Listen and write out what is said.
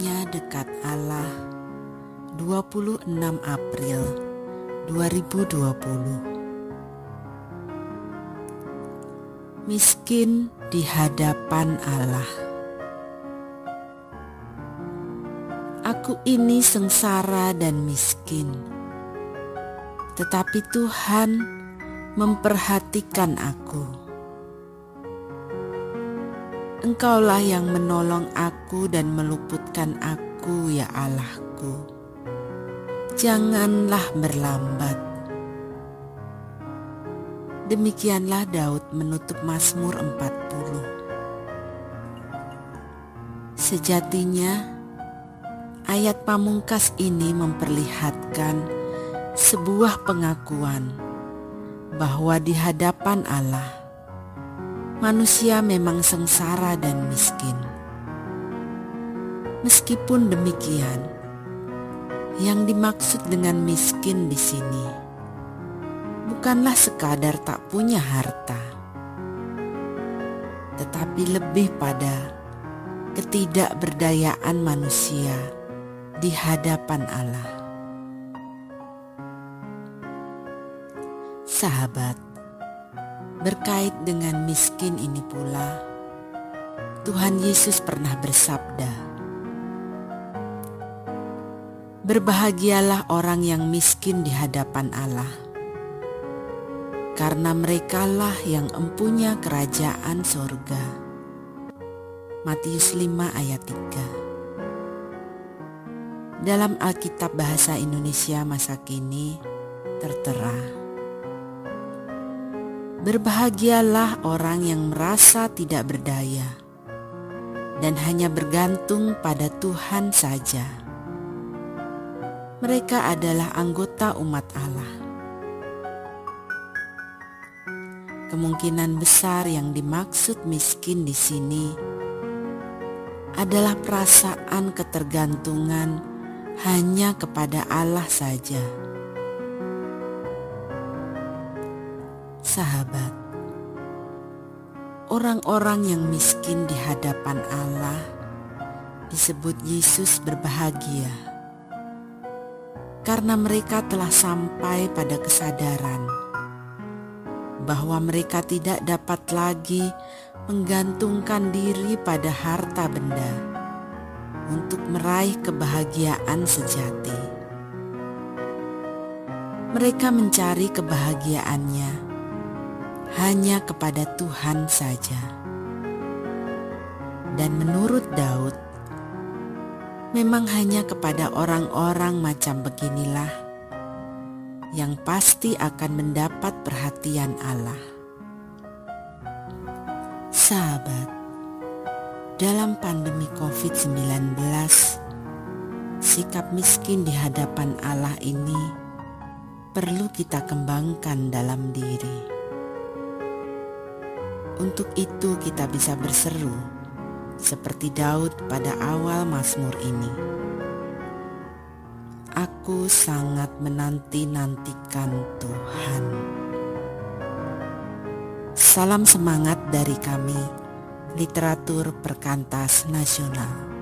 Hanya dekat Allah. 26 April 2020 Miskin di hadapan Allah. Aku ini sengsara dan miskin. Tetapi Tuhan memperhatikan aku Engkaulah yang menolong aku dan meluputkan aku ya Allahku. Janganlah berlambat. Demikianlah Daud menutup Mazmur 40. Sejatinya, ayat pamungkas ini memperlihatkan sebuah pengakuan bahwa di hadapan Allah manusia memang sengsara dan miskin. Meskipun demikian, yang dimaksud dengan miskin di sini bukanlah sekadar tak punya harta, tetapi lebih pada ketidakberdayaan manusia di hadapan Allah. Sahabat, Berkait dengan miskin ini pula, Tuhan Yesus pernah bersabda, "Berbahagialah orang yang miskin di hadapan Allah, karena merekalah yang empunya kerajaan sorga." Matius 5 ayat 3 Dalam Alkitab Bahasa Indonesia masa kini tertera Berbahagialah orang yang merasa tidak berdaya dan hanya bergantung pada Tuhan saja. Mereka adalah anggota umat Allah. Kemungkinan besar yang dimaksud miskin di sini adalah perasaan ketergantungan hanya kepada Allah saja Sahabat, orang-orang yang miskin di hadapan Allah disebut Yesus berbahagia karena mereka telah sampai pada kesadaran bahwa mereka tidak dapat lagi menggantungkan diri pada harta benda untuk meraih kebahagiaan sejati. Mereka mencari kebahagiaannya hanya kepada Tuhan saja. Dan menurut Daud, memang hanya kepada orang-orang macam beginilah yang pasti akan mendapat perhatian Allah. Sahabat, dalam pandemi COVID-19, sikap miskin di hadapan Allah ini perlu kita kembangkan dalam diri. Untuk itu kita bisa berseru seperti Daud pada awal Mazmur ini. Aku sangat menanti-nantikan Tuhan. Salam semangat dari kami, literatur perkantas nasional.